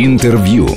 Интервью.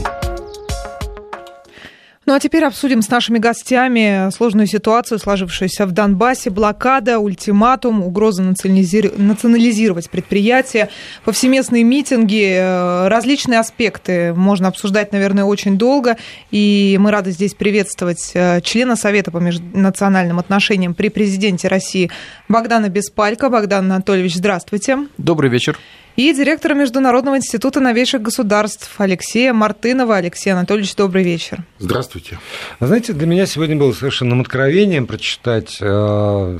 Ну а теперь обсудим с нашими гостями сложную ситуацию, сложившуюся в Донбассе. Блокада, ультиматум, угроза национализировать предприятия, повсеместные митинги, э, различные аспекты можно обсуждать, наверное, очень долго. И мы рады здесь приветствовать э, члена Совета по межнациональным отношениям при президенте России Богдана Беспалько. Богдан Анатольевич, здравствуйте. Добрый вечер и директора Международного института новейших государств Алексея Мартынова. Алексей Анатольевич, добрый вечер. Здравствуйте. Знаете, для меня сегодня было совершенным откровением прочитать э,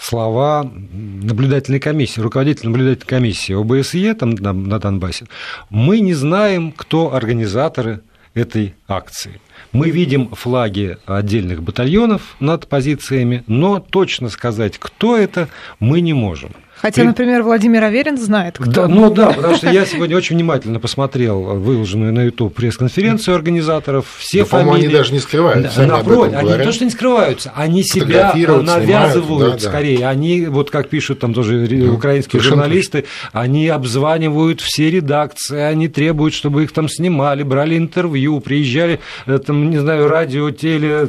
слова наблюдательной комиссии, руководителя наблюдательной комиссии ОБСЕ там, на, на Донбассе. Мы не знаем, кто организаторы этой акции. Мы видим флаги отдельных батальонов над позициями, но точно сказать, кто это, мы не можем. Хотя, При... например, Владимир Аверин знает, кто. Да, ну да, потому что я сегодня очень внимательно посмотрел выложенную на YouTube пресс-конференцию организаторов. Все да, фамилии... они даже не скрываются. Да, напротив, они не то, что не скрываются, они себя навязывают да, скорее. Да. Они, вот как пишут там тоже украинские Совершенно журналисты, точно. они обзванивают все редакции, они требуют, чтобы их там снимали, брали интервью, приезжали, э, там, не знаю, радио, теле,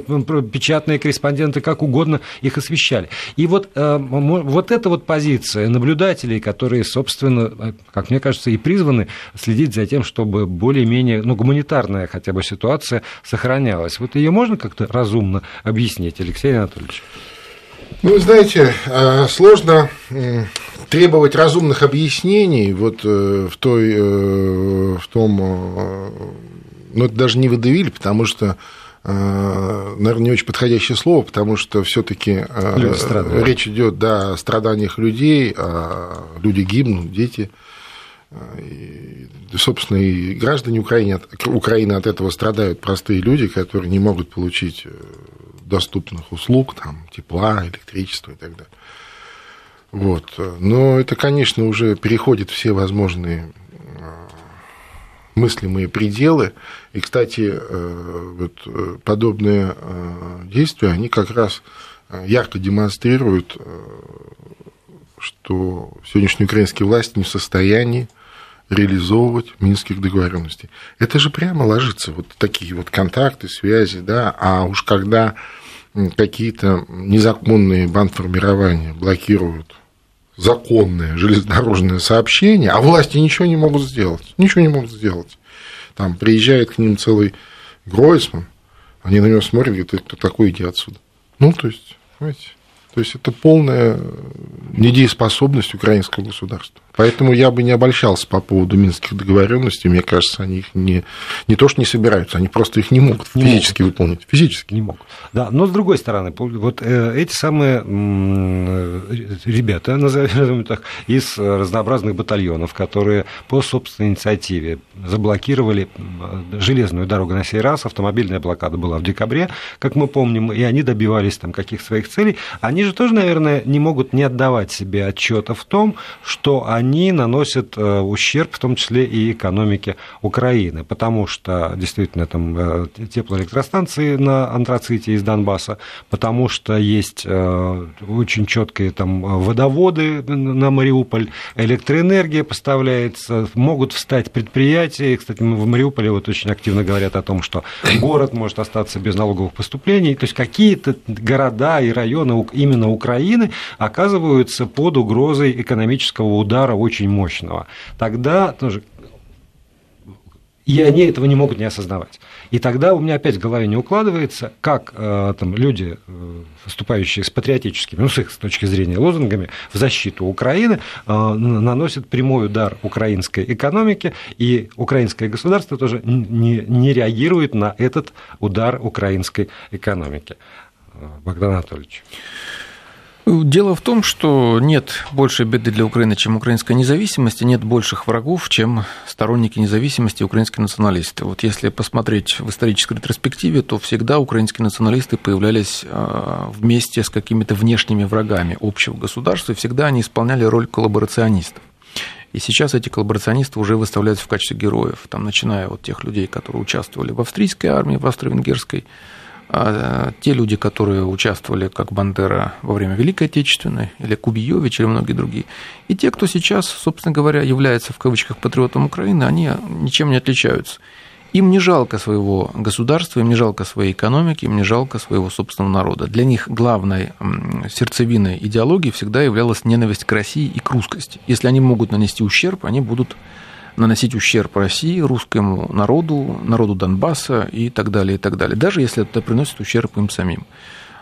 печатные корреспонденты, как угодно их освещали. И вот, э, вот эта вот позиция наблюдателей, которые, собственно, как мне кажется, и призваны следить за тем, чтобы более-менее, ну, гуманитарная хотя бы ситуация сохранялась. Вот ее можно как-то разумно объяснить, Алексей Анатольевич? Ну, знаете, а, сложно требовать разумных объяснений вот э, в, той, э, в том, э, ну, это даже не выдавили, потому что Э, наверное, не очень подходящее слово, потому что все-таки э, речь идет да, о страданиях людей, а люди гибнут, дети. Э, и, собственно, и граждане Украины, Украины от этого страдают простые люди, которые не могут получить доступных услуг, там, тепла, электричества и так далее. Вот. Но это, конечно, уже переходит все возможные мыслимые пределы. И, кстати, э, вот э, подобные э, действия, они как раз ярко демонстрируют, что сегодняшние украинские власти не в состоянии реализовывать минских договоренностей. Это же прямо ложится, вот такие вот контакты, связи, да, а уж когда какие-то незаконные бандформирования блокируют законное железнодорожное сообщение, а власти ничего не могут сделать. Ничего не могут сделать. Там приезжает к ним целый Гройсман, они на него смотрят говорят, кто такой, иди отсюда. Ну, то есть, понимаете, то есть это полная недееспособность украинского государства. Поэтому я бы не обольщался по поводу минских договоренностей. Мне кажется, они их не, не то, что не собираются, они просто их не могут не физически могут. выполнить. Физически не могут. Да, но с другой стороны, вот э, эти самые ребята, назовем так, из разнообразных батальонов, которые по собственной инициативе заблокировали железную дорогу на сей раз, автомобильная блокада была в декабре, как мы помним, и они добивались там каких своих целей, они же тоже, наверное, не могут не отдавать себе отчета в том, что они они наносят э, ущерб, в том числе и экономике Украины, потому что действительно там э, теплоэлектростанции на антраците из Донбасса, потому что есть э, очень четкие там водоводы на Мариуполь, электроэнергия поставляется, могут встать предприятия. Кстати, в Мариуполе вот очень активно говорят о том, что город может остаться без налоговых поступлений. То есть какие-то города и районы именно Украины оказываются под угрозой экономического удара очень мощного, тогда тоже и они этого не могут не осознавать. И тогда у меня опять в голове не укладывается, как э, там, люди, э, выступающие с патриотическими, ну, с их с точки зрения лозунгами, в защиту Украины, э, наносят прямой удар украинской экономике, и украинское государство тоже не, не реагирует на этот удар украинской экономики. Богдан Анатольевич. Дело в том, что нет большей беды для Украины, чем украинская независимость, и нет больших врагов, чем сторонники независимости украинские националисты. Вот если посмотреть в исторической ретроспективе, то всегда украинские националисты появлялись а, вместе с какими-то внешними врагами общего государства, и всегда они исполняли роль коллаборационистов. И сейчас эти коллаборационисты уже выставляются в качестве героев, там, начиная от тех людей, которые участвовали в австрийской армии, в австро-венгерской а, те люди, которые участвовали как Бандера во время Великой Отечественной, или Кубиевич, или многие другие, и те, кто сейчас, собственно говоря, является в кавычках патриотом Украины, они ничем не отличаются. Им не жалко своего государства, им не жалко своей экономики, им не жалко своего собственного народа. Для них главной сердцевиной идеологии всегда являлась ненависть к России и к русскости. Если они могут нанести ущерб, они будут наносить ущерб России, русскому народу, народу Донбасса и так далее, и так далее, даже если это приносит ущерб им самим.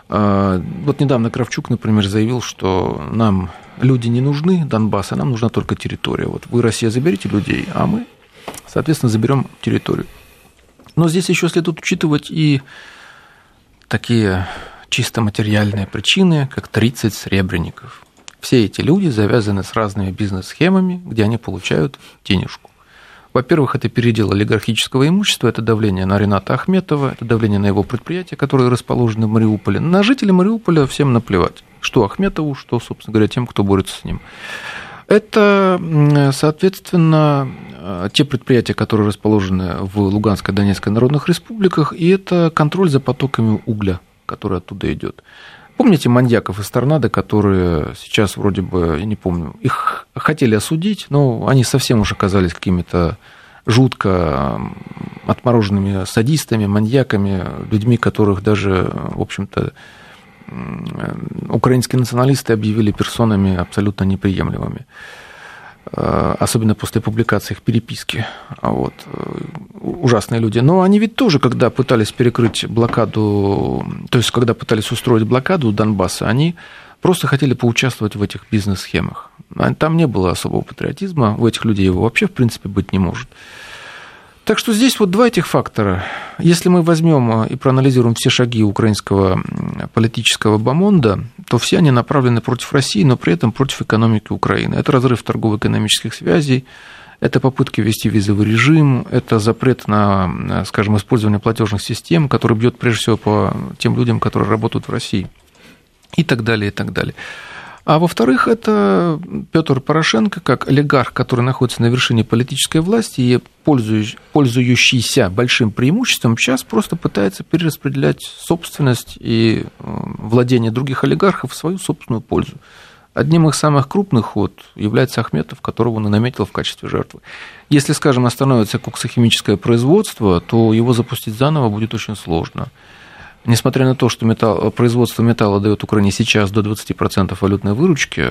А, вот недавно Кравчук, например, заявил, что нам люди не нужны, Донбасса, нам нужна только территория. Вот вы, Россия, заберите людей, а мы, соответственно, заберем территорию. Но здесь еще следует учитывать и такие чисто материальные причины, как 30 сребреников. Все эти люди завязаны с разными бизнес-схемами, где они получают денежку. Во-первых, это передел олигархического имущества, это давление на Рената Ахметова, это давление на его предприятия, которые расположены в Мариуполе. На жителей Мариуполя всем наплевать, что Ахметову, что, собственно говоря, тем, кто борется с ним. Это, соответственно, те предприятия, которые расположены в Луганской и Донецкой народных республиках, и это контроль за потоками угля, который оттуда идет. Помните маньяков из Торнадо, которые сейчас вроде бы, я не помню, их хотели осудить, но они совсем уже оказались какими-то жутко отмороженными садистами, маньяками, людьми, которых даже, в общем-то, украинские националисты объявили персонами абсолютно неприемлемыми. Э, особенно после публикации их переписки. А вот. Э, ужасные люди. Но они ведь тоже, когда пытались перекрыть блокаду, то есть когда пытались устроить блокаду Донбасса, они просто хотели поучаствовать в этих бизнес-схемах. А там не было особого патриотизма, у этих людей его вообще, в принципе, быть не может. Так что здесь вот два этих фактора. Если мы возьмем и проанализируем все шаги украинского политического бомонда, то все они направлены против России, но при этом против экономики Украины. Это разрыв торгово-экономических связей, это попытки ввести визовый режим, это запрет на, скажем, использование платежных систем, который бьет прежде всего по тем людям, которые работают в России, и так далее, и так далее. А во-вторых, это Петр Порошенко, как олигарх, который находится на вершине политической власти и пользующийся большим преимуществом, сейчас просто пытается перераспределять собственность и э, владение других олигархов в свою собственную пользу. Одним из самых крупных вот, является Ахметов, которого он и наметил в качестве жертвы. Если, скажем, остановится коксохимическое производство, то его запустить заново будет очень сложно. Несмотря на то, что металл, производство металла дает Украине сейчас до 20% валютной выручки,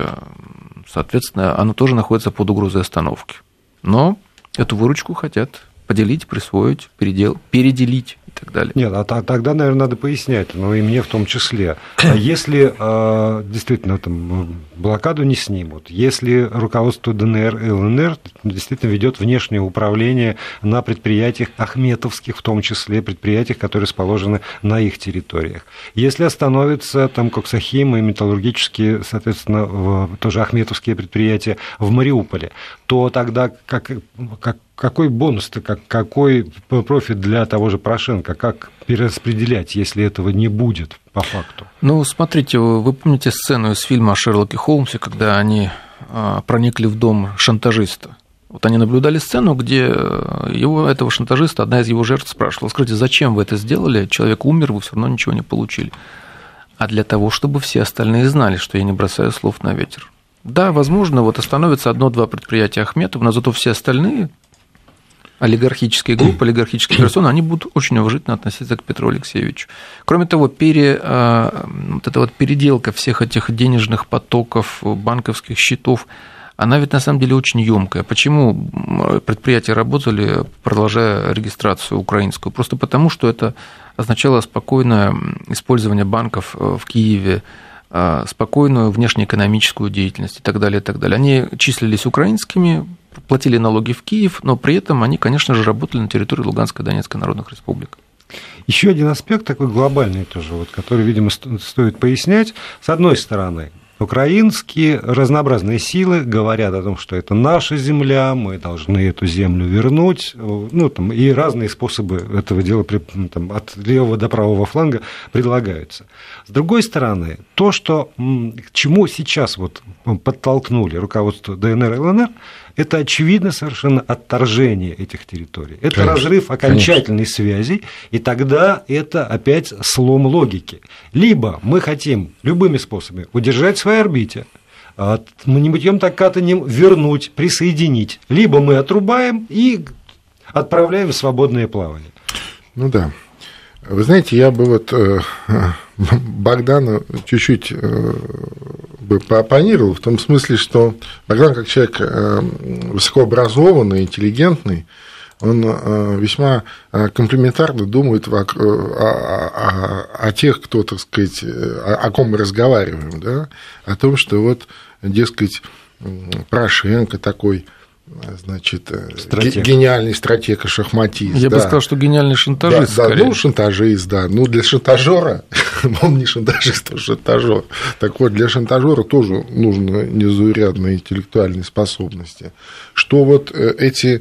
соответственно, оно тоже находится под угрозой остановки. Но эту выручку хотят поделить, присвоить, передел, переделить так далее. Нет, а тогда, наверное, надо пояснять, ну и мне в том числе. А если э, действительно там блокаду не снимут, если руководство ДНР и ЛНР действительно ведет внешнее управление на предприятиях ахметовских, в том числе предприятиях, которые расположены на их территориях, если остановятся там Коксахим и металлургические, соответственно, тоже ахметовские предприятия в Мариуполе, то тогда как, как какой бонус-то, как, какой профит для того же Порошенко, как перераспределять, если этого не будет по факту? Ну, смотрите, вы помните сцену из фильма о Шерлоке Холмсе, когда они а, проникли в дом шантажиста? Вот они наблюдали сцену, где его, этого шантажиста, одна из его жертв спрашивала, скажите, зачем вы это сделали? Человек умер, вы все равно ничего не получили. А для того, чтобы все остальные знали, что я не бросаю слов на ветер. Да, возможно, вот остановится одно-два предприятия Ахметова, но зато все остальные олигархические группы, олигархические персоны, они будут очень уважительно относиться к Петру Алексеевичу. Кроме того, пере, а, вот эта вот переделка всех этих денежных потоков, банковских счетов, она ведь на самом деле очень емкая. Почему предприятия работали, продолжая регистрацию украинскую? Просто потому, что это означало спокойное использование банков э, в Киеве, спокойную внешнеэкономическую деятельность и так далее, и так далее. Они числились украинскими, платили налоги в Киев, но при этом они, конечно же, работали на территории Луганской и Донецкой народных республик. Еще один аспект такой глобальный тоже, вот, который, видимо, стоит пояснять. С одной стороны, Украинские разнообразные силы говорят о том, что это наша земля, мы должны эту землю вернуть, ну, там, и разные способы этого дела там, от левого до правого фланга предлагаются. С другой стороны, то, что, к чему сейчас вот подтолкнули руководство ДНР и ЛНР, это очевидно совершенно отторжение этих территорий. Это Конечно. разрыв окончательной Конечно. связи, и тогда это опять слом логики. Либо мы хотим любыми способами удержать в своей орбите, мы не бьем так катанем вернуть, присоединить. Либо мы отрубаем и отправляем в свободное плавание. Ну да. Вы знаете, я бы вот э, Богдану чуть-чуть э, бы поопонировал, в том смысле, что Богдан, как человек э, высокообразованный, интеллигентный, он весьма комплементарно думает о, о, о, о тех, кто, так сказать, о, о ком мы разговариваем, да? о том, что вот, дескать, Порошенко такой значит, э, стратег. гениальный стратег и шахматист. Я да. бы сказал, что гениальный шантажист. Да, да, ну, шантажист, да. Ну, для шантажера он не шантажист, а шантажер. Так вот, для шантажера тоже нужны незаурядные интеллектуальные способности. Что вот э, эти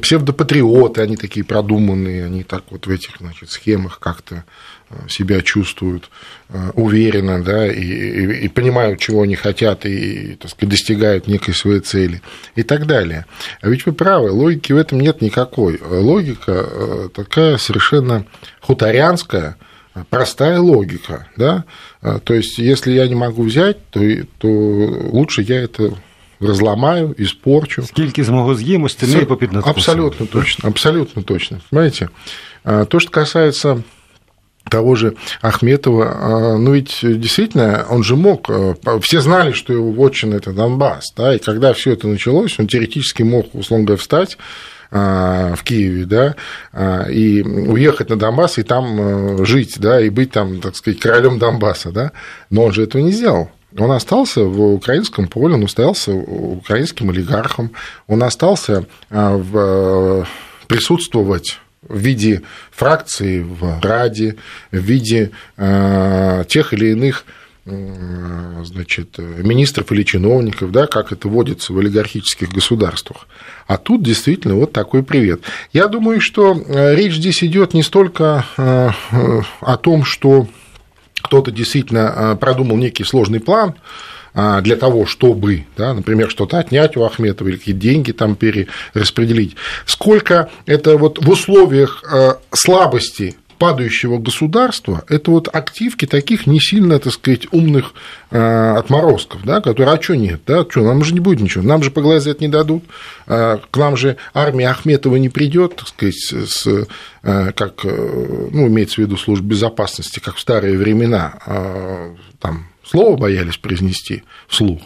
псевдопатриоты, они такие продуманные, они так вот в этих значит, схемах как-то себя чувствуют э, уверенно, да, и, и, и понимают, чего они хотят, и, так сказать, достигают некой своей цели и так далее. А ведь вы правы, логики в этом нет никакой. Логика э, такая совершенно хуторянская, простая логика, да, а, то есть, если я не могу взять, то, то лучше я это разломаю, испорчу. Скільки змогу з'їм, остальные по 15 Абсолютно точно, абсолютно точно. Понимаете? А, то, что касается того же Ахметова, а, ну ведь действительно он же мог, а, все знали, что его вотчина это Донбасс, да, и когда все это началось, он теоретически мог, условно говоря, встать а, в Киеве, да, и уехать на Донбасс и там жить, да, и быть там, так сказать, королем Донбасса, да, но он же этого не сделал. Он остался в украинском поле, он остался украинским олигархом, он остался в присутствовать в виде фракции в Раде, в виде э, тех или иных э, значит, министров или чиновников, да, как это водится в олигархических государствах. А тут действительно вот такой привет. Я думаю, что э, речь здесь идет не столько о том, что кто-то действительно продумал некий сложный план, для того, чтобы, да, например, что-то отнять у Ахметова или какие-то деньги там перераспределить, сколько это вот в условиях а, слабости падающего государства, это вот активки таких не сильно, так сказать, умных э, отморозков, да, которые, а что нет, да, что, нам же не будет ничего, нам же по не дадут, э, к нам же армия Ахметова не придет, так сказать, с, э, как, ну, имеется в виду служба безопасности, как в старые времена, э, там, слово боялись произнести вслух,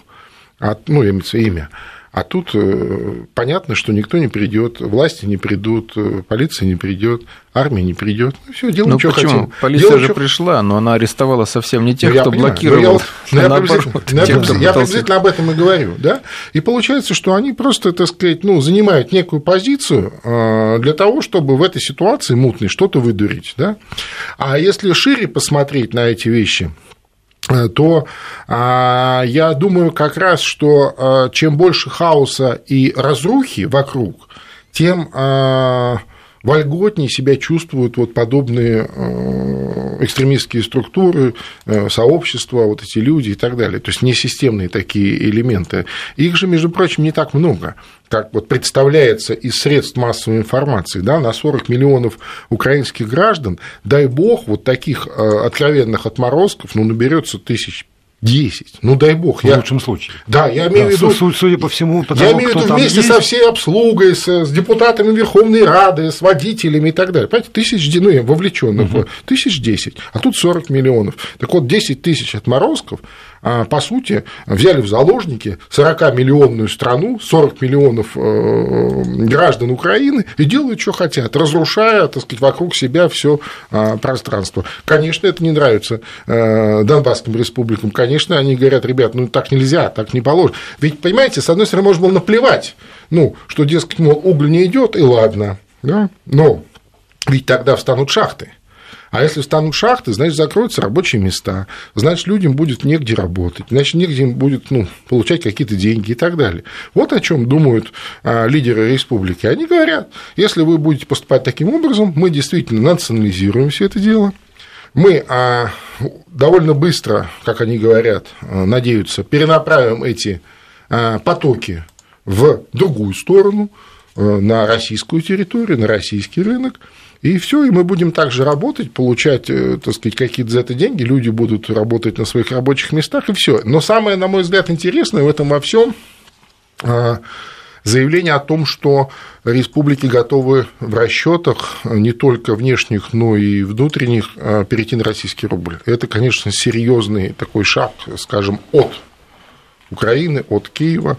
а, ну, имеется имя. А тут э, понятно, что никто не придет, власти не придут, э, полиция не придет, армия не придет. Ну, все, делаем, ну, что почему? хотим. Полиция делаем, же что... пришла, но она арестовала совсем не тех, ну, кто понимаю. блокировал. Ну, я, вот, ну, я, наоборот, я, тех, я, я приблизительно об этом и говорю. Да? И получается, что они просто, так сказать, ну, занимают некую позицию э, для того, чтобы в этой ситуации мутной что-то выдурить. Да? А если шире посмотреть на эти вещи, то а, я думаю как раз, что а, чем больше хаоса и разрухи вокруг, тем а, вольготнее себя чувствуют вот подобные экстремистские структуры, сообщества, вот эти люди и так далее. То есть несистемные такие элементы. Их же, между прочим, не так много как вот представляется из средств массовой информации, да, на 40 миллионов украинских граждан, дай бог, вот таких э, откровенных отморозков, ну, наберется тысяч 10. Ну, дай бог. В я... лучшем случае. Да, я имею в виду... Судя по всему, потому, Я имею в виду вместе есть... со всей обслугой, с, с депутатами Верховной Рады, с водителями и так далее. Понимаете, тысяч, ну, вовлеченных, угу. тысяч десять, а тут 40 миллионов. Так вот, 10 тысяч отморозков, по сути, взяли в заложники 40-миллионную страну, 40 миллионов э, граждан Украины и делают, что хотят, разрушая, так сказать, вокруг себя все а, пространство. Конечно, это не нравится э, Донбасским республикам, конечно, они говорят, ребят, ну так нельзя, так не положено. Ведь, понимаете, с одной стороны, можно было наплевать, ну, что, дескать, мол, уголь не идет, и ладно, да? но ведь тогда встанут шахты. А если станут шахты, значит, закроются рабочие места, значит, людям будет негде работать, значит, негде им будет ну, получать какие-то деньги и так далее. Вот о чем думают а, лидеры республики. Они говорят, если вы будете поступать таким образом, мы действительно национализируем все это дело, мы а, довольно быстро, как они говорят, а, надеются, перенаправим эти потоки в другую сторону, на российскую территорию, на российский рынок, и все, и мы будем также работать, получать, э, так сказать, какие-то за это деньги, люди будут работать на своих рабочих местах, и все. Но самое, на мой взгляд, интересное в этом во всем заявление о том, что республики готовы в расчетах не только внешних, но и внутренних перейти на российский рубль. Это, конечно, серьезный такой шаг, скажем, от Украины, от Киева,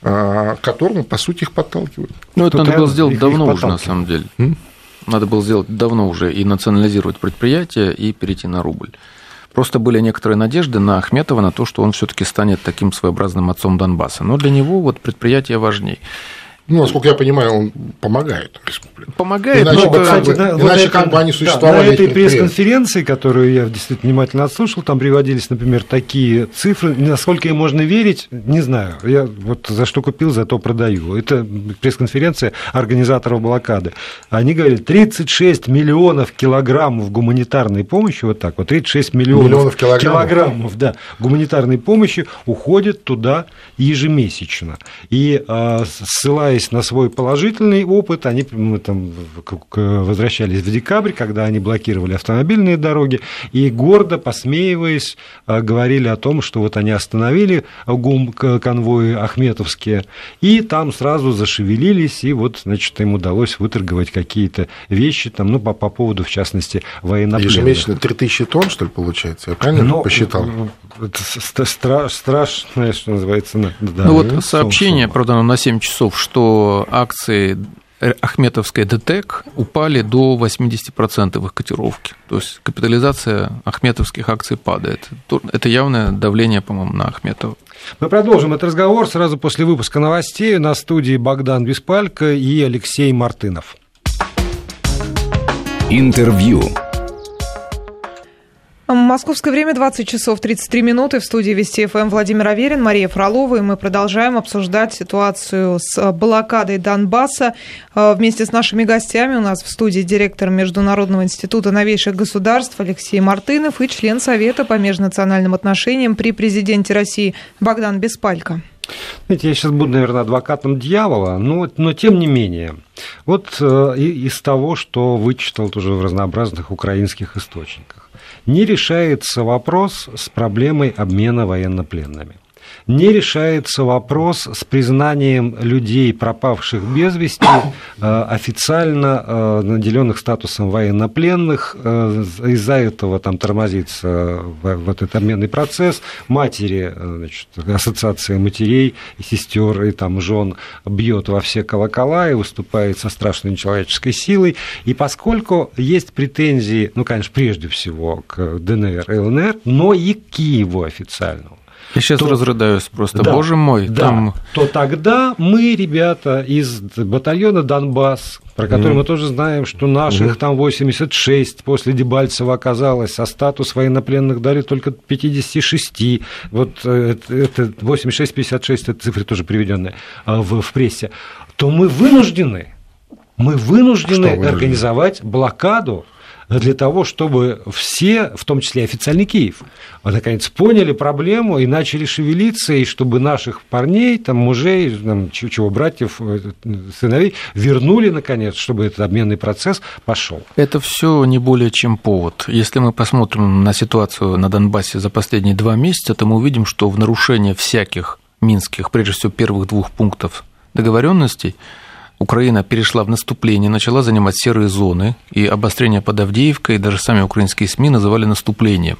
к которому, по сути, их подталкивают. Ну, это надо было сделать давно уже, на самом деле. Надо было сделать давно уже и национализировать предприятие, и перейти на рубль. Просто были некоторые надежды на Ахметова, на то, что он все-таки станет таким своеобразным отцом Донбасса. Но для него вот предприятие важнее. Ну, насколько я понимаю, он помогает республике. Помогает, иначе, но, бы, кстати, как, да, бы, вот иначе это, как бы они существовали. Да, на этой пресс-конференции, которую я действительно внимательно отслушал, там приводились, например, такие цифры, насколько им можно верить, не знаю. Я вот за что купил, за то продаю. Это пресс-конференция организаторов блокады. Они говорили, 36 миллионов килограммов гуманитарной помощи, вот так вот, 36 миллионов, миллионов килограммов. килограммов да, гуманитарной помощи уходит туда ежемесячно. И а, ссылаясь ссылаясь на свой положительный опыт, они мы там, возвращались в декабрь, когда они блокировали автомобильные дороги, и гордо, посмеиваясь, а, говорили о том, что вот они остановили гум конвои ахметовские, и там сразу зашевелились, и вот, значит, им удалось выторговать какие-то вещи, там, ну, по, по поводу, в частности, военнопленных. Ежемесячно 3000 тонн, что ли, получается? Я правильно Но, посчитал? Это стра- страшное, что называется. Да, ну вот сообщение, правда, на 7 часов, что акции Ахметовской ДТЭК упали до 80% их котировки. То есть капитализация ахметовских акций падает. Это явное давление, по-моему, на Ахметова. Мы продолжим этот разговор сразу после выпуска новостей. На студии Богдан Беспалько и Алексей Мартынов. Интервью. Московское время 20 часов 33 минуты. В студии Вести ФМ Владимир Аверин, Мария Фролова. И мы продолжаем обсуждать ситуацию с блокадой Донбасса. Э, вместе с нашими гостями у нас в студии директор Международного института новейших государств Алексей Мартынов и член Совета по межнациональным отношениям при президенте России Богдан Беспалько. Знаете, я сейчас буду, наверное, адвокатом дьявола, но, но тем не менее. Вот э, из того, что вычитал тоже в разнообразных украинских источниках не решается вопрос с проблемой обмена военнопленными не решается вопрос с признанием людей, пропавших без вести, э, официально э, наделенных статусом военнопленных. Э, из-за этого там тормозится вот этот обменный процесс. Матери, значит, ассоциация матерей и сестер и там жен бьет во все колокола и выступает со страшной нечеловеческой силой. И поскольку есть претензии, ну, конечно, прежде всего к ДНР и ЛНР, но и к Киеву официальному, я сейчас то, разрыдаюсь просто, да, боже мой. Да, там... То тогда мы, ребята из батальона Донбасс, про который mm. мы тоже знаем, что наших mm. там 86 после Дебальцева оказалось, а статус военнопленных дали только 56. Вот э, это 86-56, это цифры тоже приведенные а, в, в прессе. То мы вынуждены, мы вынуждены организовать блокаду для того, чтобы все, в том числе официальный Киев, наконец поняли проблему и начали шевелиться, и чтобы наших парней, там, мужей, там, чего, братьев, э, сыновей вернули, наконец, чтобы этот обменный процесс пошел. Это все не более чем повод. Если мы посмотрим на ситуацию на Донбассе за последние два месяца, то мы увидим, что в нарушение всяких минских, прежде всего, первых двух пунктов договоренностей, Украина перешла в наступление, начала занимать серые зоны, и обострение под Авдеевкой, и даже сами украинские СМИ называли наступлением.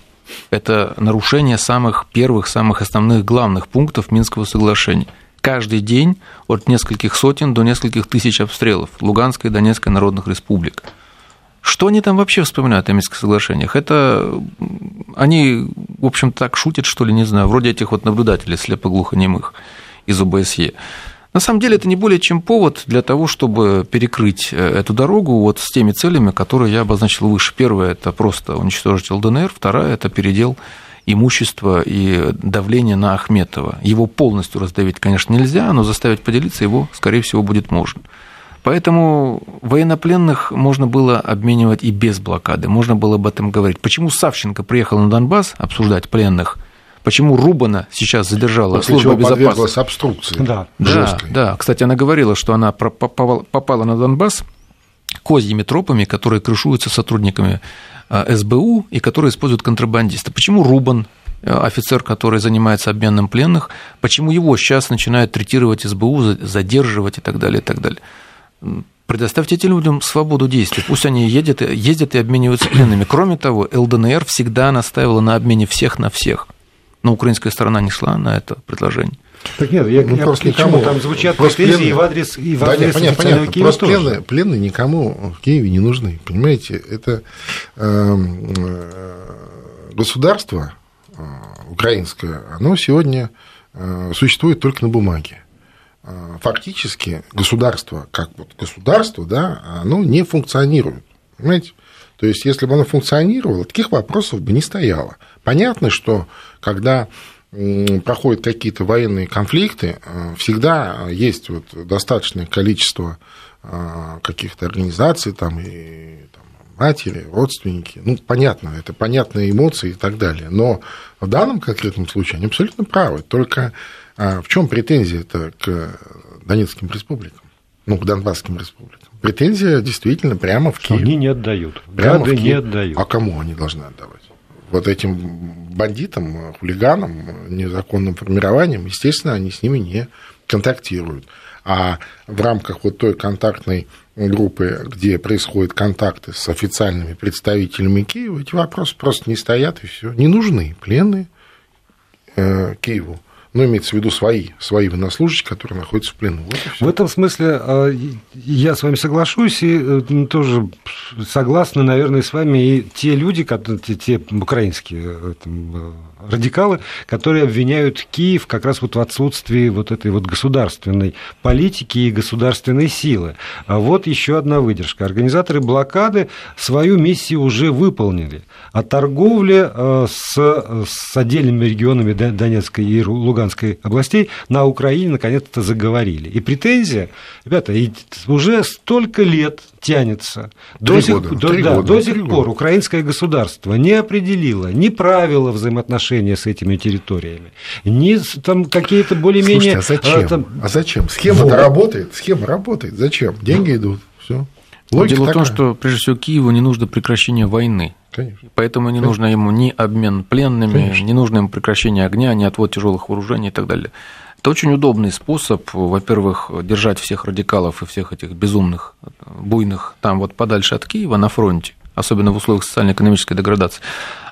Это нарушение самых первых, самых основных главных пунктов Минского соглашения. Каждый день от нескольких сотен до нескольких тысяч обстрелов Луганской и Донецкой народных республик. Что они там вообще вспоминают о Минских соглашениях? Это они, в общем, так шутят, что ли, не знаю, вроде этих вот наблюдателей слепо-глухонемых из ОБСЕ. На самом деле это не более чем повод для того, чтобы перекрыть э, эту дорогу вот с теми целями, которые я обозначил выше. Первое – это просто уничтожить ЛДНР, вторая – это передел имущества и давление на Ахметова. Его полностью раздавить, конечно, нельзя, но заставить поделиться его, скорее всего, будет можно. Поэтому военнопленных можно было обменивать и без блокады, можно было об этом говорить. Почему Савченко приехал на Донбасс обсуждать пленных – Почему Рубана сейчас задержала После служба чего безопасности? обструкции. Да. Да, да. Кстати, она говорила, что она попала на Донбасс козьими тропами, которые крышуются сотрудниками а, СБУ и которые используют контрабандисты. Почему Рубан, а, офицер, который занимается обменом пленных, почему его сейчас начинают третировать СБУ, задерживать и так далее, и так далее? Предоставьте этим людям свободу действий. Пусть они едят, ездят и обмениваются пленными. Кроме того, ЛДНР всегда настаивала на обмене всех на всех. Но украинская сторона не шла на это предложение. Так нет, я, ну, я просто никому. Там звучат просто претензии пленные... и в адрес, и в адрес да, нет, понятно, понятно. Киева просто тоже. Пленные, пленные никому в Киеве не нужны. Понимаете, это эм, э, государство э, украинское, оно сегодня э, существует только на бумаге. Э, фактически государство, как вот государство, да, оно не функционирует. Понимаете? То есть, если бы оно функционировало, таких вопросов бы не стояло. Понятно, что когда проходят какие-то военные конфликты, э, всегда есть вот достаточное количество э, каких-то организаций там, и там, матери, родственники. Ну, понятно, это понятные эмоции и так далее. Но в данном конкретном случае они абсолютно правы. Только а, в чем претензия это к Донецким республикам? Ну, к Донбасским республикам. Претензия действительно прямо в Киев. Они не отдают. Прямо Гады не отдают. А кому они должны отдавать? Вот этим бандитам, хулиганам, незаконным формированиям, естественно, они с ними не контактируют. А в рамках вот той контактной группы, где происходят контакты с официальными представителями Киева, эти вопросы просто не стоят и все. Не нужны пленные э, Киеву ну, имеется в виду свои, свои военнослужащие, которые находятся в плену. Вот в этом смысле а, я с вами соглашусь и э, тоже согласны, наверное, с вами и те люди, те, украинские э, там, э, радикалы, которые обвиняют Киев как раз вот в отсутствии вот этой вот государственной политики и государственной силы. А вот еще одна выдержка. Организаторы блокады свою миссию уже выполнили. О торговле с, с отдельными регионами Донецкой и Луганской Луганской областей на Украине наконец-то заговорили. И претензия, ребята, уже столько лет тянется. До три сих, года, до, три да, года, до сих пор года. украинское государство не определило ни правила взаимоотношения с этими территориями, ни там какие-то более-менее... Слушайте, а зачем? А, там... а зачем? Схема вот. работает, схема работает. Зачем? Деньги идут, все. Логика Дело такая. в том, что прежде всего Киеву не нужно прекращение войны. Конечно. Поэтому не Конечно. нужно ему ни обмен пленными, Конечно. не нужно ему прекращение огня, ни отвод тяжелых вооружений и так далее. Это очень удобный способ, во-первых, держать всех радикалов и всех этих безумных, буйных там вот подальше от Киева на фронте, особенно в условиях социально-экономической деградации.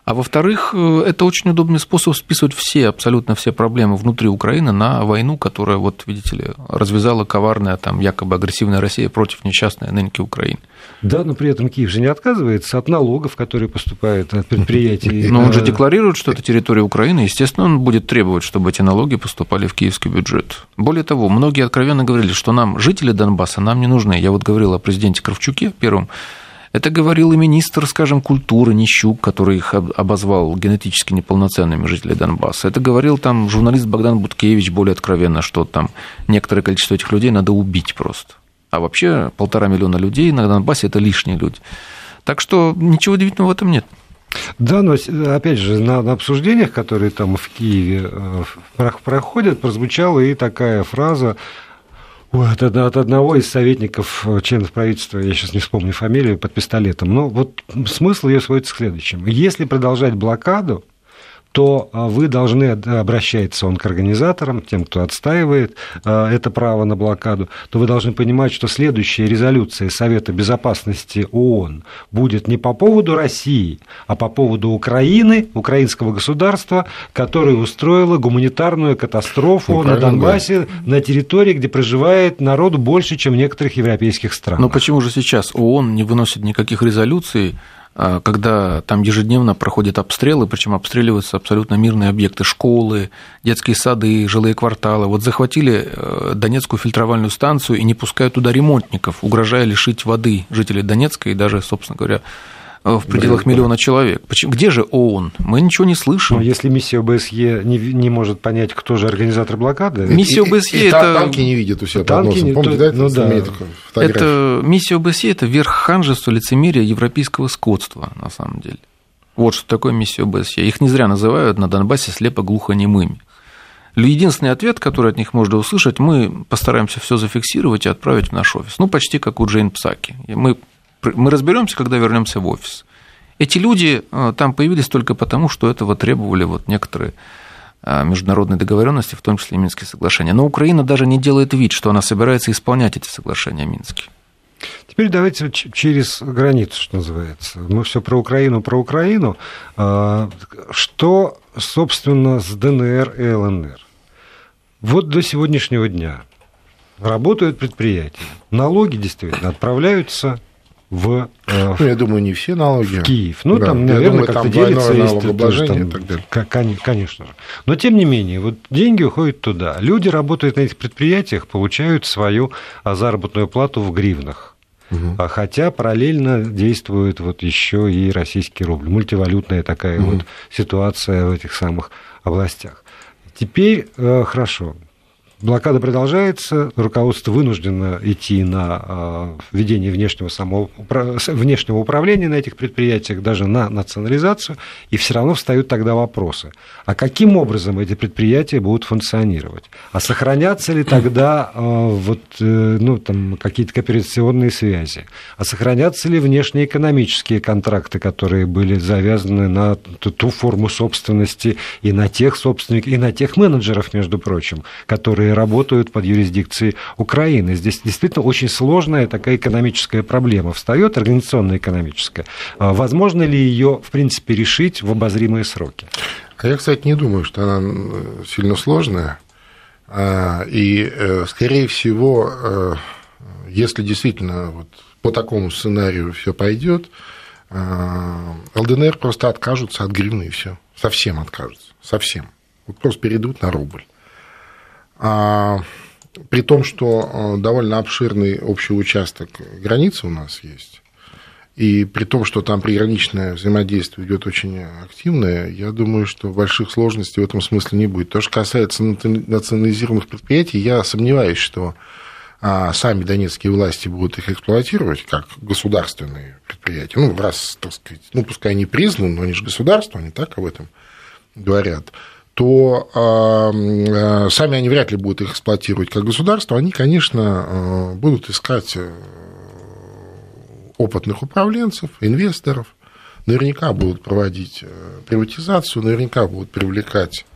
А во-вторых, э, это очень удобный способ списывать все, абсолютно все проблемы внутри Украины на войну, которая, вот видите ли, развязала коварная, там, якобы агрессивная Россия против несчастной нынки Украины. Да, но при этом Киев же не отказывается от налогов, которые поступают от предприятий. Но он же декларирует, что это территория Украины, естественно, он будет требовать, чтобы эти налоги поступали в киевский бюджет. Более того, многие откровенно говорили, что нам, жители Донбасса, нам не нужны. Я вот говорил о президенте Кравчуке первом, это говорил и министр, скажем, культуры Нищук, который их обозвал генетически неполноценными жителей Донбасса. Это говорил там журналист Богдан Буткевич более откровенно, что там некоторое количество этих людей надо убить просто. А вообще полтора миллиона людей на Донбассе – это лишние люди. Так что ничего удивительного в этом нет. Да, но опять же, на, на обсуждениях, которые там в Киеве э, проходят, прозвучала и такая фраза от, от одного из советников э, членов правительства, я сейчас не вспомню фамилию, под пистолетом. Но вот смысл ее сводится к следующему. Если продолжать блокаду, то а, вы должны, обращаться он к организаторам, тем, кто отстаивает а, это право на блокаду, то вы должны понимать, что следующая резолюция Совета Безопасности ООН будет не по поводу России, а по поводу Украины, украинского государства, которое устроило гуманитарную катастрофу ну, на Донбассе, да. на территории, где проживает народ больше, чем в некоторых европейских странах. Но почему же сейчас ООН не выносит никаких резолюций когда там ежедневно проходят обстрелы, причем обстреливаются абсолютно мирные объекты, школы, детские сады, жилые кварталы. Вот захватили э, Донецкую фильтровальную станцию и не пускают туда ремонтников, угрожая лишить воды жителей Донецка и даже, собственно говоря, в пределах Блин, миллиона человек. Почему? Где же ООН? Мы ничего не слышим. Но если миссия ОБСЕ не, не может понять, кто же организатор блокады... Миссия ОБСЕ и, и, это... танки не видят у себя танки под носом. Помните, то... да, ну, да. Это миссия ОБСЕ – это верх ханжества, лицемерия, европейского скотства, на самом деле. Вот что такое миссия ОБСЕ. Их не зря называют на Донбассе слепо-глухонемыми. Единственный ответ, который от них можно услышать, мы постараемся все зафиксировать и отправить в наш офис. Ну, почти как у Джейн Псаки. Мы, мы разберемся, когда вернемся в офис. Эти люди э, там появились только потому, что этого требовали вот некоторые э, международные договоренности, в том числе и Минские соглашения. Но Украина даже не делает вид, что она собирается исполнять эти соглашения Минские. Теперь давайте через границу, что называется. Мы все про Украину, про Украину. А, что, собственно, с ДНР и ЛНР? Вот до сегодняшнего дня работают предприятия. Налоги действительно отправляются в... Э, ну, я думаю, не все налоги. В Киев. Ну, да, там, наверное, как-то делится. Есть, там, и так далее. Конечно же. Но, тем не менее, вот деньги уходят туда. Люди работают на этих предприятиях, получают свою а, заработную плату в гривнах. Угу. Хотя параллельно действует вот еще и российский рубль. Мультивалютная такая угу. вот ситуация в этих самых областях. Теперь э, хорошо. Блокада продолжается, руководство вынуждено идти на а, введение внешнего, самоупра... внешнего управления на этих предприятиях, даже на национализацию, и все равно встают тогда вопросы. А каким образом эти предприятия будут функционировать? А сохранятся ли тогда а, вот, э, ну, там, какие-то кооперационные связи? А сохранятся ли внешнеэкономические контракты, которые были завязаны на ту форму собственности и на тех собственников, и на тех менеджеров, между прочим, которые которые работают под юрисдикцией Украины. Здесь действительно очень сложная такая экономическая проблема встает, организационная экономическая. А возможно ли ее, в принципе, решить в обозримые сроки? А я, кстати, не думаю, что она сильно сложная. А, и, э, скорее всего, э, если действительно вот по такому сценарию все пойдет, э, ЛДНР просто откажутся от гривны и все. Совсем откажутся. Совсем. Вот просто перейдут на рубль. А, при том, что а, довольно обширный общий участок границы у нас есть, и при том, что там приграничное взаимодействие идет очень активное, я думаю, что больших сложностей в этом смысле не будет. То, что касается национализированных предприятий, я сомневаюсь, что а, сами донецкие власти будут их эксплуатировать как государственные предприятия. Ну, раз, так сказать, ну, пускай они признаны, но они же государство, они так об этом говорят то э, сами они вряд ли будут их эксплуатировать как государство, они, конечно, э, будут искать э, опытных управленцев, инвесторов, наверняка будут проводить приватизацию, наверняка будут привлекать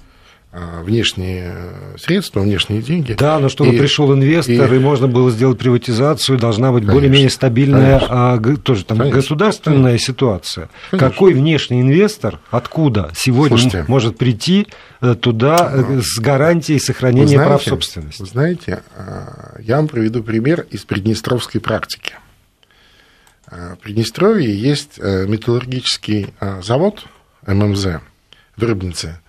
внешние средства, внешние деньги. Да, но чтобы и, пришел инвестор и, и можно было сделать приватизацию, должна быть более-менее стабильная а, тоже там конечно, государственная конечно. ситуация. Конечно. Какой внешний инвестор, откуда сегодня Слушайте, может прийти э, туда э, с гарантией сохранения знаете, прав собственности? Вы знаете, а, я вам приведу пример из приднестровской практики. А, в Приднестровье есть э, металлургический завод ММЗ в Рыбнице, а,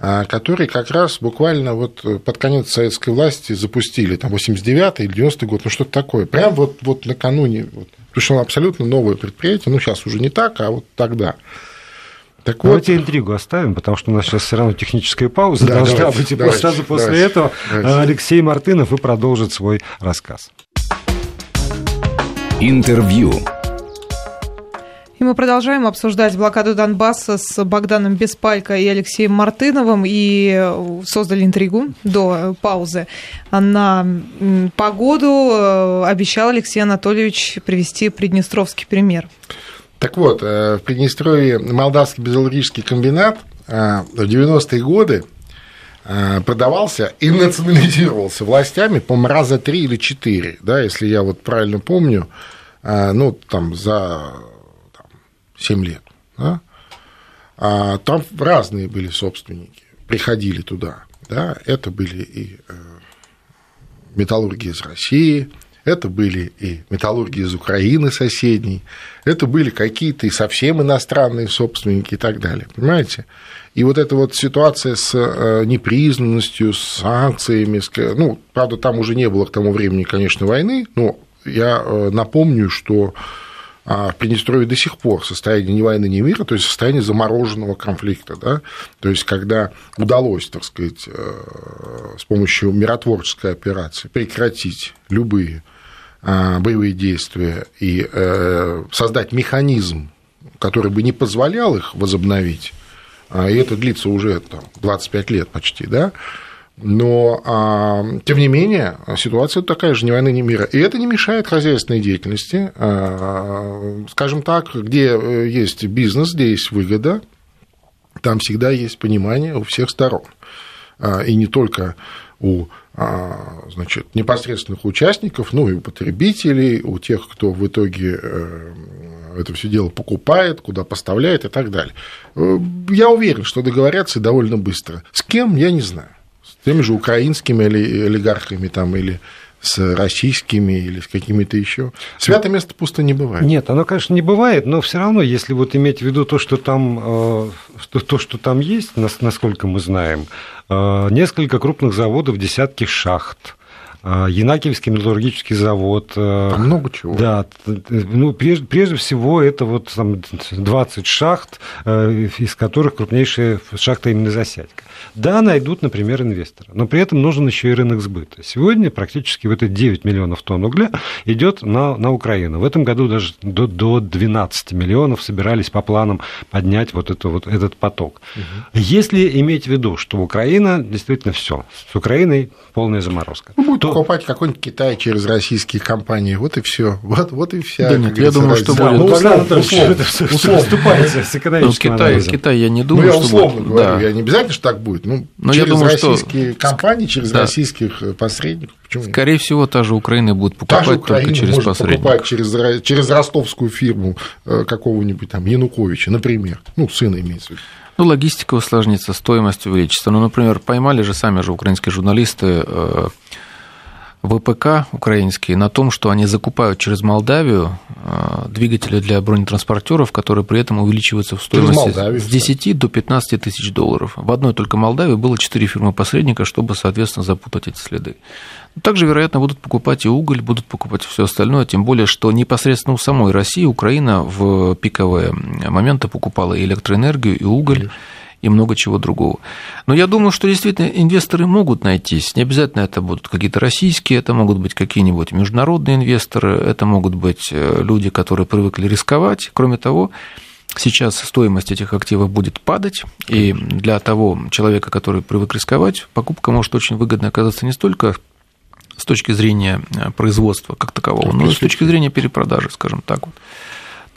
который как раз буквально вот под конец советской власти запустили, там, 89-й или 90-й год, ну, что-то такое. Прям вот, вот накануне, вот, потому что абсолютно новое предприятие, ну, сейчас уже не так, а вот тогда. Так давайте вот. интригу оставим, потому что у нас сейчас все равно техническая пауза да, должна давайте, быть. И давайте, сразу после давайте, этого давайте. Алексей Мартынов и продолжит свой рассказ. Интервью. И мы продолжаем обсуждать блокаду Донбасса с Богданом Беспалько и Алексеем Мартыновым. И создали интригу до паузы на погоду. Э, обещал Алексей Анатольевич привести приднестровский пример. Так вот, э, в Приднестровье Молдавский безаллергический комбинат э, в 90-е годы продавался и национализировался властями, по-моему, раза три или четыре, да, если я вот правильно помню, ну, там, за 7 лет. Да? А там разные были собственники, приходили туда. Да? Это были и э, металлурги из России, это были и металлурги из Украины соседней, это были какие-то и совсем иностранные собственники и так далее, понимаете? И вот эта вот ситуация с э, непризнанностью, с санкциями, ну, правда, там уже не было к тому времени, конечно, войны, но я э, напомню, что в Приднестровье до сих пор состояние ни войны, ни мира, то есть состояние замороженного конфликта, да, то есть когда удалось, так сказать, э, с помощью миротворческой операции прекратить любые а, боевые действия и э, создать механизм который бы не позволял их возобновить, а, и это длится уже там, 25 лет почти, да, но, а, тем не менее, ситуация такая же, ни войны, ни мира. И это не мешает хозяйственной деятельности. А, скажем так, где э, есть бизнес, где есть выгода, там всегда есть понимание у всех сторон. А, и не только у значит, непосредственных участников, ну и у потребителей, у тех, кто в итоге э, это все дело покупает, куда поставляет и так далее. Э, я уверен, что договорятся довольно быстро. С кем, я не знаю теми же украинскими олигархами там, или с российскими или с какими-то еще. Святое место пусто не бывает. Нет, оно, конечно, не бывает, но все равно, если вот иметь в виду то, что там, э, то, что там есть, насколько мы знаем, э, несколько крупных заводов, десятки шахт, Янакиевский металлургический завод. Э, там много чего. Да, ну, прежде, прежде всего это вот там 20 шахт, э, из которых крупнейшая шахта именно Засядька. Да, найдут, например, инвестора, но при этом нужен еще и рынок сбыта. Сегодня практически вот эти 9 миллионов тонн угля идет на, на Украину. В этом году даже до, до 12 миллионов собирались по планам поднять вот, это, вот этот поток. Угу. Если иметь в виду, что Украина действительно все, с Украиной полная заморозка. Ну, будет. Покупать какой-нибудь Китай через российские компании, вот и все, вот, вот и вся. Да нет, я думаю, что да, будет... Ну, условно, условно, вступается с экономическим ну, Китай, Китай, я не думаю, ну, я условно что говорю, да. я не обязательно, что так будет, ну, Но через я думаю, российские что... компании, через да. российских э, посредников. Почему? Скорее всего, та же Украина будет покупать та же Украина только через может посредников. покупать через, через ростовскую фирму э, какого-нибудь там Януковича, например, ну, сына имеется в виду. Ну, логистика усложнится, стоимость увеличится. Ну, например, поймали же сами же украинские журналисты э, ВПК украинские на том, что они закупают через Молдавию э, двигатели для бронетранспортеров, которые при этом увеличиваются в стоимости с 10 до 15 тысяч долларов. В одной только Молдавии было 4 фирмы-посредника, чтобы, соответственно, запутать эти следы. Также, вероятно, будут покупать и уголь, будут покупать все остальное, тем более, что непосредственно у самой России Украина в пиковые моменты покупала и электроэнергию, и уголь, и много чего другого. Но я думаю, что действительно инвесторы могут найтись. Не обязательно это будут какие-то российские, это могут быть какие-нибудь международные инвесторы, это могут быть э, люди, которые привыкли рисковать. Кроме того, Сейчас стоимость этих активов будет падать, и для того человека, который привык рисковать, покупка может очень выгодно оказаться не столько с точки зрения э, производства как такового, но и с точки зрения перепродажи, скажем так вот.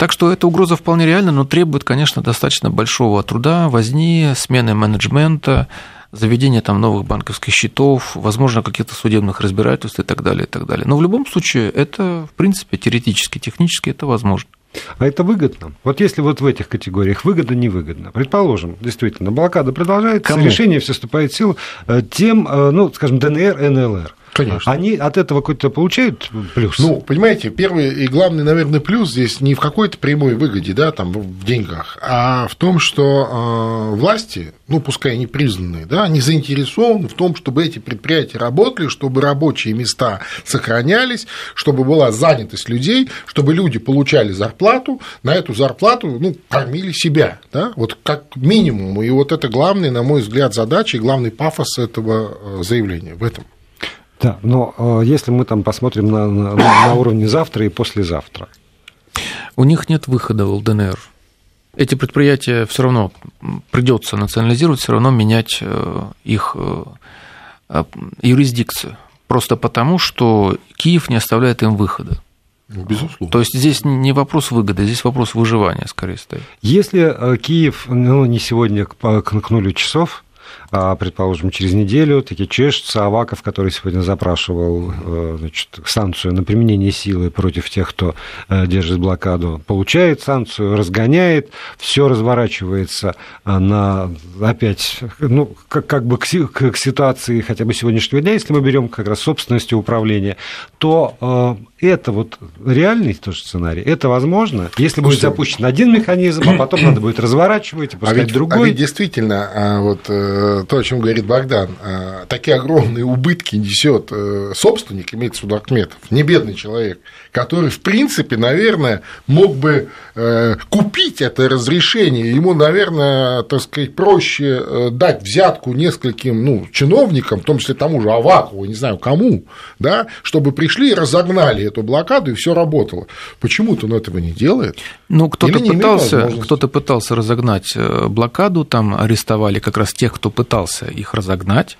Так что эта угроза вполне реальна, но требует, конечно, достаточно большого труда, возни, смены менеджмента, заведения там новых банковских счетов, возможно, каких-то судебных разбирательств и так далее, и так далее. Но в любом случае это, в принципе, теоретически, технически это возможно. А это выгодно? Вот если вот в этих категориях выгодно, невыгодно. Предположим, действительно, блокада продолжается, Кому? решение все вступает в силу э, тем, э, ну, скажем, ДНР, НЛР. Конечно. Они от этого какой-то получают плюс? Ну, понимаете, первый и главный, наверное, плюс здесь не в какой-то прямой выгоде, да, там, в деньгах, а в том, что э, власти, ну, пускай они признанные, да, они заинтересованы в том, чтобы эти предприятия работали, чтобы рабочие места сохранялись, чтобы была занятость людей, чтобы люди получали зарплату, на эту зарплату, ну, кормили себя, да, вот как минимум. И вот это главная, на мой взгляд, задача и главный пафос этого э, заявления в этом. Да, но э, если мы там посмотрим на, на, на уровне завтра и послезавтра. У них нет выхода в ЛДНР. Эти предприятия все равно придется национализировать, все равно менять э, их э, юрисдикцию. Просто потому, что Киев не оставляет им выхода. Ну, безусловно. То есть здесь не вопрос выгоды, здесь вопрос выживания скорее стоит. Если Киев, ну, не сегодня к, к нулю часов, предположим, через неделю таки чешется Аваков, который сегодня запрашивал э, значит, санкцию на применение силы против тех, кто э, держит блокаду, получает санкцию, разгоняет, все разворачивается э, на опять, ну, как, как бы к, к ситуации хотя бы сегодняшнего дня, если мы берем как раз собственностью управления, то это вот реальный тоже сценарий, это возможно, если будет запущен один механизм, а потом надо будет разворачивать, пускать а ведь, другой. А ведь действительно, а вот э, то, о чем говорит Богдан, э, такие огромные убытки несет э, собственник, имеется в виду Ахметов, не бедный человек, который, в принципе, наверное, мог бы купить это разрешение. Ему, наверное, так сказать, проще дать взятку нескольким ну, чиновникам, в том числе тому же Авакову, не знаю кому, да, чтобы пришли и разогнали эту блокаду, и все работало. Почему-то он этого не делает. Ну, кто-то пытался, кто-то пытался разогнать блокаду, там арестовали как раз тех, кто пытался их разогнать.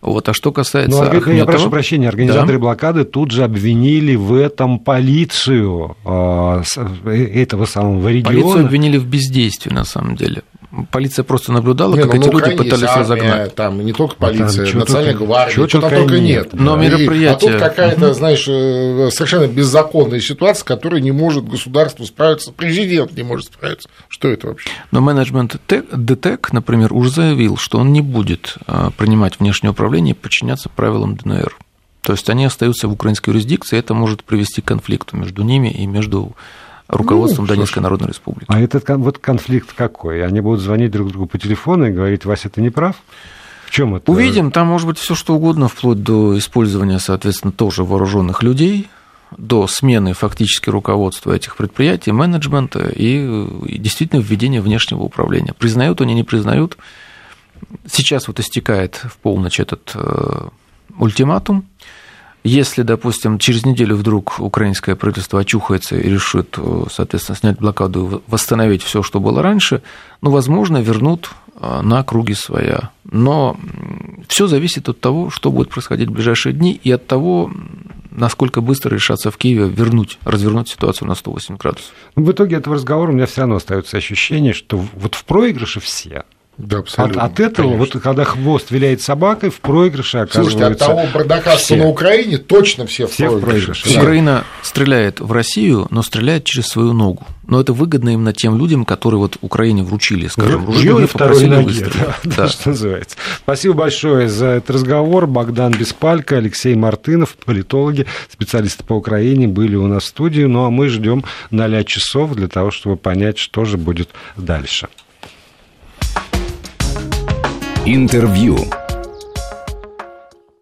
Вот. А что касается ну, Ахметова... Я прошу прощения, организаторы да. блокады тут же обвинили в этом полицию э, этого самого региона. Полицию обвинили в бездействии, на самом деле полиция просто наблюдала, не, как ну, эти люди пытались армия, разогнать. Там не только полиция, там, национальная гвардия, что, что там только нет. Но да. мероприятие... А тут какая-то, знаешь, э, совершенно беззаконная ситуация, которой не может государство справиться, президент не может справиться. Что это вообще? Но менеджмент ДТЭК, например, уже заявил, что он не будет э, принимать внешнее управление и подчиняться правилам ДНР. То есть они остаются в украинской юрисдикции, и это может привести к конфликту между ними и между руководством ну, Донецкой Народной Республики. А этот вот конфликт какой? Они будут звонить друг другу по телефону и говорить, Вася, ты не прав? В чем это? Увидим, там может быть все что угодно, вплоть до использования, соответственно, тоже вооруженных людей, до смены фактически руководства этих предприятий, менеджмента и, и действительно введения внешнего управления. Признают они, не признают. Сейчас вот истекает в полночь этот э, ультиматум. Если, допустим, через неделю вдруг украинское правительство очухается и решит, э, соответственно, снять блокаду и восстановить все, что было раньше, ну, возможно, вернут э, на круги своя. Но все зависит от того, что будет происходить в ближайшие дни, и от того, насколько быстро решаться в Киеве вернуть, развернуть ситуацию на 180 градусов. В итоге этого разговора у меня все равно остается ощущение, что вот в проигрыше все, да, абсолютно. От, от этого, конечно. вот когда хвост виляет собакой, в проигрыше оказывается... Слушайте, от того бардака, что на Украине, точно все, все в проигрыше. Да. Украина стреляет в Россию, но стреляет через свою ногу. Но это выгодно именно тем людям, которые вот Украине вручили, скажем, ружье и попросили ноги, выстрелить. Да, да. Что называется. Спасибо большое за этот разговор. Богдан Беспалько, Алексей Мартынов, политологи, специалисты по Украине были у нас в студии. Ну а мы ждем 0 часов для того, чтобы понять, что же будет дальше. Интервью.